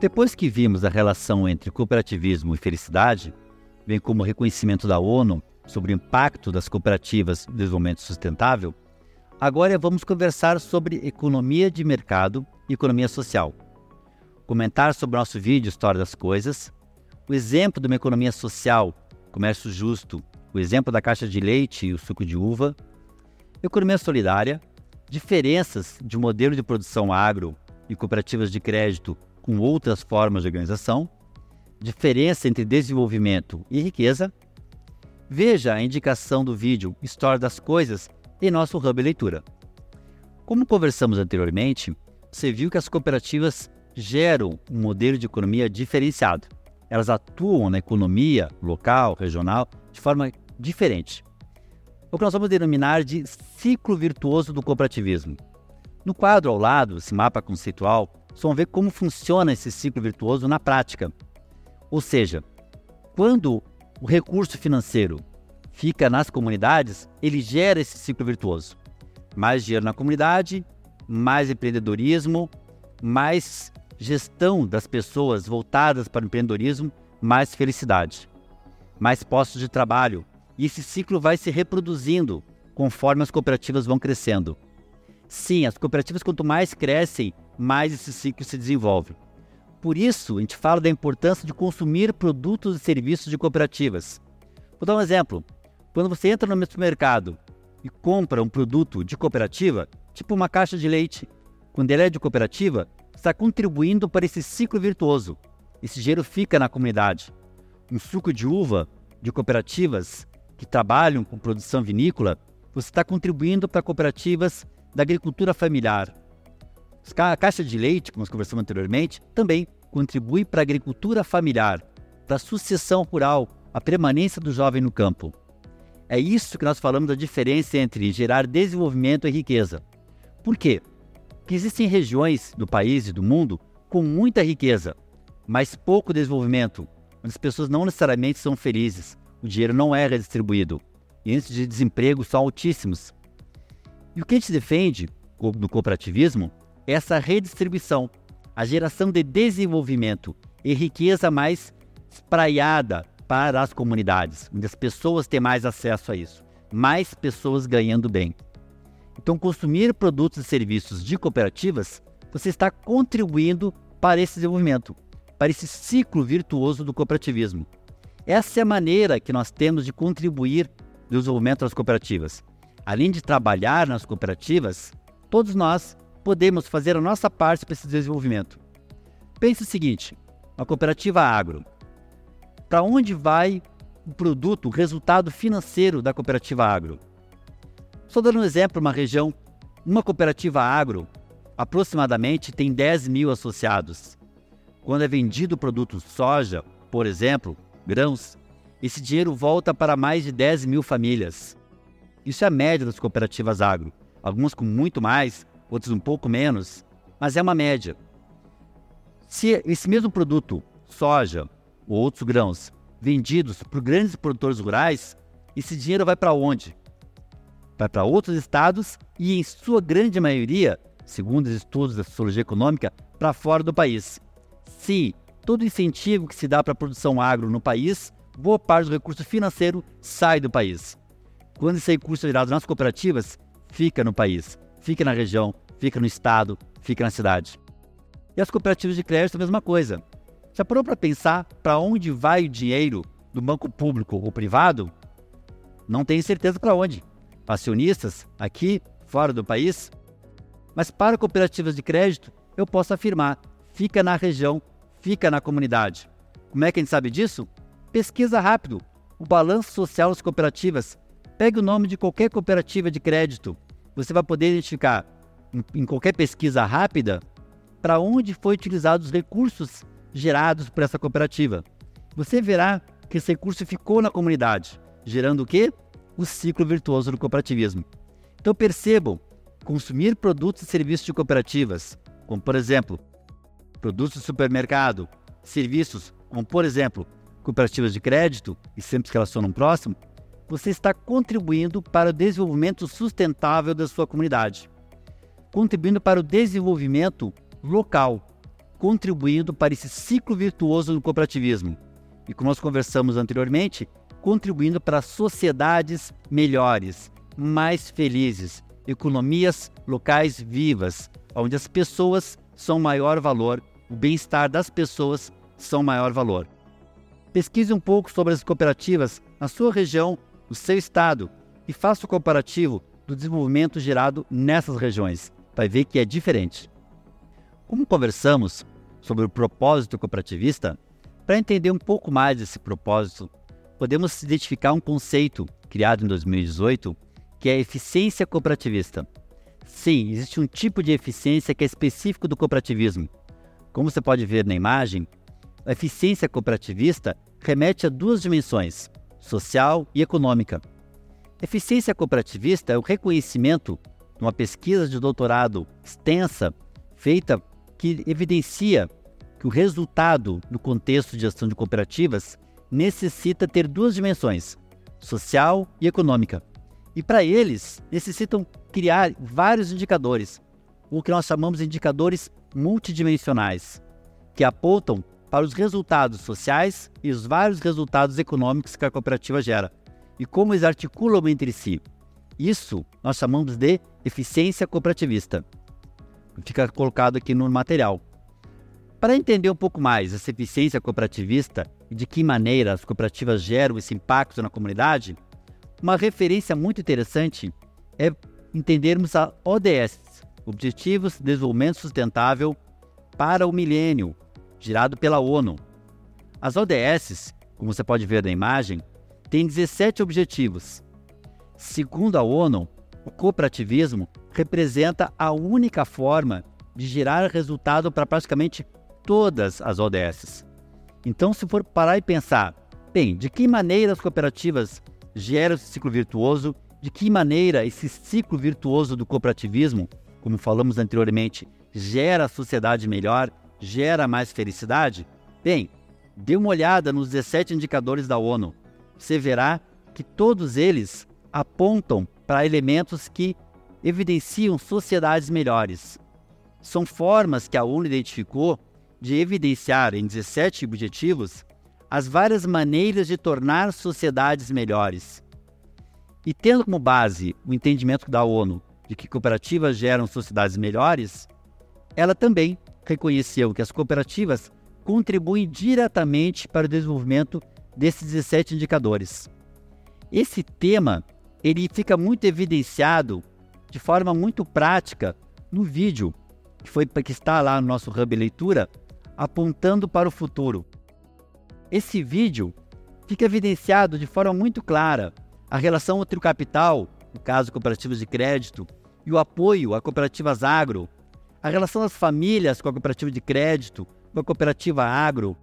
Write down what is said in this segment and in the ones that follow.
Depois que vimos a relação entre cooperativismo e felicidade, bem como o reconhecimento da ONU sobre o impacto das cooperativas no desenvolvimento sustentável, agora vamos conversar sobre economia de mercado e economia social. Comentar sobre o nosso vídeo História das Coisas, o exemplo de uma economia social, comércio justo, o exemplo da caixa de leite e o suco de uva, economia solidária, diferenças de modelo de produção agro e cooperativas de crédito com outras formas de organização, diferença entre desenvolvimento e riqueza. Veja a indicação do vídeo História das Coisas em nosso Hub Leitura. Como conversamos anteriormente, você viu que as cooperativas geram um modelo de economia diferenciado. Elas atuam na economia local, regional, de forma diferente. O que nós vamos denominar de ciclo virtuoso do cooperativismo. No quadro ao lado, esse mapa conceitual, vocês vão ver como funciona esse ciclo virtuoso na prática. Ou seja, quando o recurso financeiro fica nas comunidades, ele gera esse ciclo virtuoso. Mais dinheiro na comunidade, mais empreendedorismo, mais gestão das pessoas voltadas para o empreendedorismo, mais felicidade, mais postos de trabalho. E esse ciclo vai se reproduzindo conforme as cooperativas vão crescendo. Sim, as cooperativas, quanto mais crescem, mais esse ciclo se desenvolve. Por isso, a gente fala da importância de consumir produtos e serviços de cooperativas. Vou dar um exemplo. Quando você entra no supermercado e compra um produto de cooperativa, tipo uma caixa de leite, quando ele é de cooperativa, está contribuindo para esse ciclo virtuoso. Esse dinheiro fica na comunidade. Um suco de uva de cooperativas que trabalham com produção vinícola, você está contribuindo para cooperativas da agricultura familiar. A caixa de leite, como nós conversamos anteriormente, também contribui para a agricultura familiar, para a sucessão rural, a permanência do jovem no campo. É isso que nós falamos da diferença entre gerar desenvolvimento e riqueza. Por quê? Porque existem regiões do país e do mundo com muita riqueza, mas pouco desenvolvimento, onde as pessoas não necessariamente são felizes, o dinheiro não é redistribuído, e índices de desemprego são altíssimos. E o que a gente defende no cooperativismo essa redistribuição, a geração de desenvolvimento e riqueza mais espraiada para as comunidades, onde as pessoas têm mais acesso a isso, mais pessoas ganhando bem. Então, consumir produtos e serviços de cooperativas, você está contribuindo para esse desenvolvimento, para esse ciclo virtuoso do cooperativismo. Essa é a maneira que nós temos de contribuir no desenvolvimento das cooperativas. Além de trabalhar nas cooperativas, todos nós podemos fazer a nossa parte para esse desenvolvimento. Pense o seguinte: uma cooperativa agro. Para onde vai o produto, o resultado financeiro da cooperativa agro? Só dando um exemplo, uma região, uma cooperativa agro aproximadamente tem 10 mil associados. Quando é vendido o produto soja, por exemplo, grãos, esse dinheiro volta para mais de 10 mil famílias. Isso é a média das cooperativas agro, algumas com muito mais, outras um pouco menos, mas é uma média. Se esse mesmo produto, soja ou outros grãos, vendidos por grandes produtores rurais, esse dinheiro vai para onde? Vai para outros estados e, em sua grande maioria, segundo os estudos da sociologia econômica, para fora do país. Se todo incentivo que se dá para a produção agro no país, boa parte do recurso financeiro sai do país. Quando esse recurso é gerado nas cooperativas, fica no país, fica na região, fica no estado, fica na cidade. E as cooperativas de crédito a mesma coisa. Já parou para pensar para onde vai o dinheiro do banco público ou privado? Não tenho certeza para onde. Acionistas, aqui, fora do país? Mas para cooperativas de crédito, eu posso afirmar, fica na região, fica na comunidade. Como é que a gente sabe disso? Pesquisa rápido. O balanço social das cooperativas Pegue o nome de qualquer cooperativa de crédito. Você vai poder identificar em qualquer pesquisa rápida para onde foi utilizados os recursos gerados por essa cooperativa. Você verá que esse recurso ficou na comunidade, gerando o quê? O ciclo virtuoso do cooperativismo. Então percebam, consumir produtos e serviços de cooperativas, como por exemplo, produtos de supermercado, serviços como por exemplo, cooperativas de crédito, e sempre se relacionam próximo, você está contribuindo para o desenvolvimento sustentável da sua comunidade, contribuindo para o desenvolvimento local. contribuindo para esse ciclo virtuoso do cooperativismo. E como nós conversamos anteriormente, contribuindo para sociedades melhores, mais felizes, economias locais vivas, onde as pessoas são maior valor, o bem-estar das pessoas são maior valor. Pesquise um pouco sobre as cooperativas na sua região, no seu estado, e faça o comparativo do desenvolvimento gerado nessas regiões. Vai ver que é diferente. Como conversamos sobre o propósito cooperativista, para entender um pouco mais desse propósito, podemos identificar um conceito criado em 2018 que é a eficiência cooperativista. Sim, existe um tipo de eficiência que é específico do cooperativismo. Como você pode ver na imagem, a eficiência cooperativista remete a duas dimensões, social e econômica. Eficiência cooperativista é o reconhecimento de uma pesquisa de doutorado extensa feita que evidencia que o resultado no contexto de gestão de cooperativas necessita ter duas dimensões, social e econômica. E para eles, necessitam criar vários indicadores, o que nós chamamos de indicadores multidimensionais, que apontam para os resultados sociais e os vários resultados econômicos que a cooperativa gera e como eles articulam entre si. Isso nós chamamos de eficiência cooperativista. Fica colocado aqui no material. Para entender um pouco mais essa eficiência cooperativista e de que maneira as cooperativas geram esse impacto na comunidade, uma referência muito interessante é entendermos a ODS, Objetivos de Desenvolvimento Sustentável para o Milênio, girado pela ONU. As ODS, como você pode ver na imagem, têm 17 objetivos. Segundo a ONU, o cooperativismo representa a única forma de gerar resultado para praticamente todas as ODS. Então, se for parar e pensar, bem, de que maneira as cooperativas geram esse ciclo virtuoso, de que maneira esse ciclo virtuoso do cooperativismo, como falamos anteriormente, gera a sociedade melhor, gera mais felicidade? Bem, dê uma olhada nos 17 indicadores da ONU. Você verá que todos eles apontam para elementos que evidenciam sociedades melhores. São formas que a ONU identificou de evidenciar em 17 objetivos as várias maneiras de tornar sociedades melhores. E tendo como base o entendimento da ONU de que cooperativas geram sociedades melhores, ela também reconheceu que as cooperativas contribuem diretamente para o desenvolvimento desses 17 indicadores. Esse tema ele fica muito evidenciado de forma muito prática no vídeo que foi que está lá no nosso hub leitura, apontando para o futuro. Esse vídeo fica evidenciado de forma muito clara a relação entre o capital, no caso cooperativas de crédito, e o apoio a cooperativas agro, a relação das famílias com a cooperativa de crédito, com a cooperativa agro,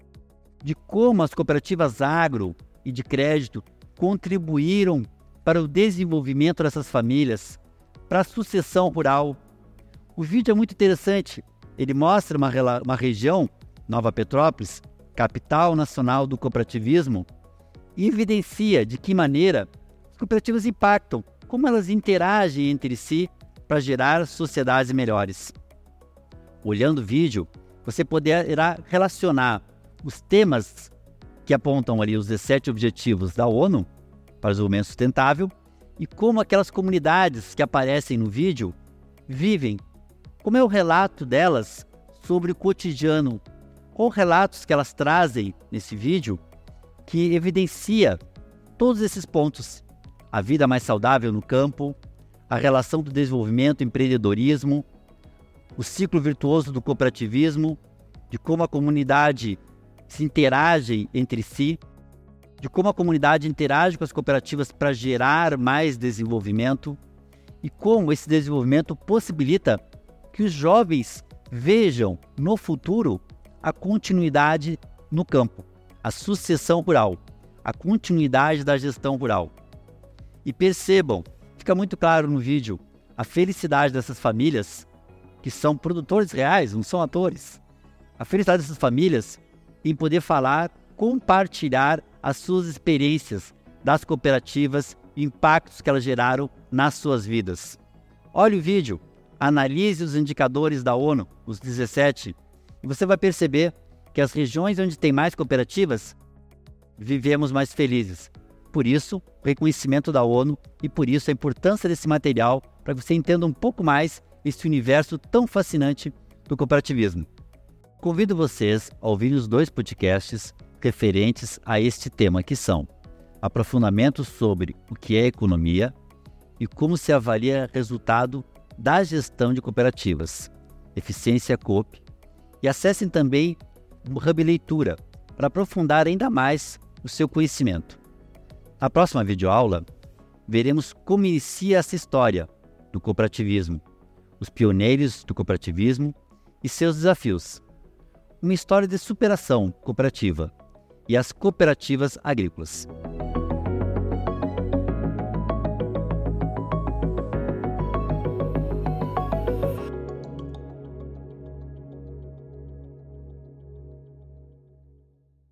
de como as cooperativas agro e de crédito contribuíram para o desenvolvimento dessas famílias, para a sucessão rural. O vídeo é muito interessante. Ele mostra uma, uma região, Nova Petrópolis, capital nacional do cooperativismo, e evidencia de que maneira as cooperativas impactam, como elas interagem entre si para gerar sociedades melhores. Olhando o vídeo, você poderá relacionar os temas que apontam ali os 17 objetivos da ONU para o desenvolvimento sustentável e como aquelas comunidades que aparecem no vídeo vivem, como é o relato delas sobre o cotidiano, ou relatos que elas trazem nesse vídeo que evidencia todos esses pontos: a vida mais saudável no campo, a relação do desenvolvimento empreendedorismo, o ciclo virtuoso do cooperativismo, de como a comunidade se interage entre si, de como a comunidade interage com as cooperativas para gerar mais desenvolvimento e como esse desenvolvimento possibilita que os jovens vejam no futuro a continuidade no campo, a sucessão rural, a continuidade da gestão rural. E percebam, fica muito claro no vídeo, a felicidade dessas famílias que são produtores reais, não são atores. A felicidade dessas famílias em poder falar, compartilhar as suas experiências das cooperativas impactos que elas geraram nas suas vidas. Olhe o vídeo, analise os indicadores da ONU, os 17, E você vai perceber que as regiões onde tem mais cooperativas vivemos mais felizes. Por isso, o reconhecimento da ONU e por isso a importância desse material para que você entenda um pouco mais esse universo tão fascinante do cooperativismo. Convido vocês a ouvir os dois podcasts referentes a este tema, que são aprofundamento sobre o que é economia e como se avalia resultado da gestão de cooperativas, Eficiência Coop, e acessem também o Hub Leitura para aprofundar ainda mais o seu conhecimento. Na próxima videoaula, veremos como inicia essa história do cooperativismo, os pioneiros do cooperativismo e seus desafios. Uma história de superação cooperativa e as cooperativas agrícolas.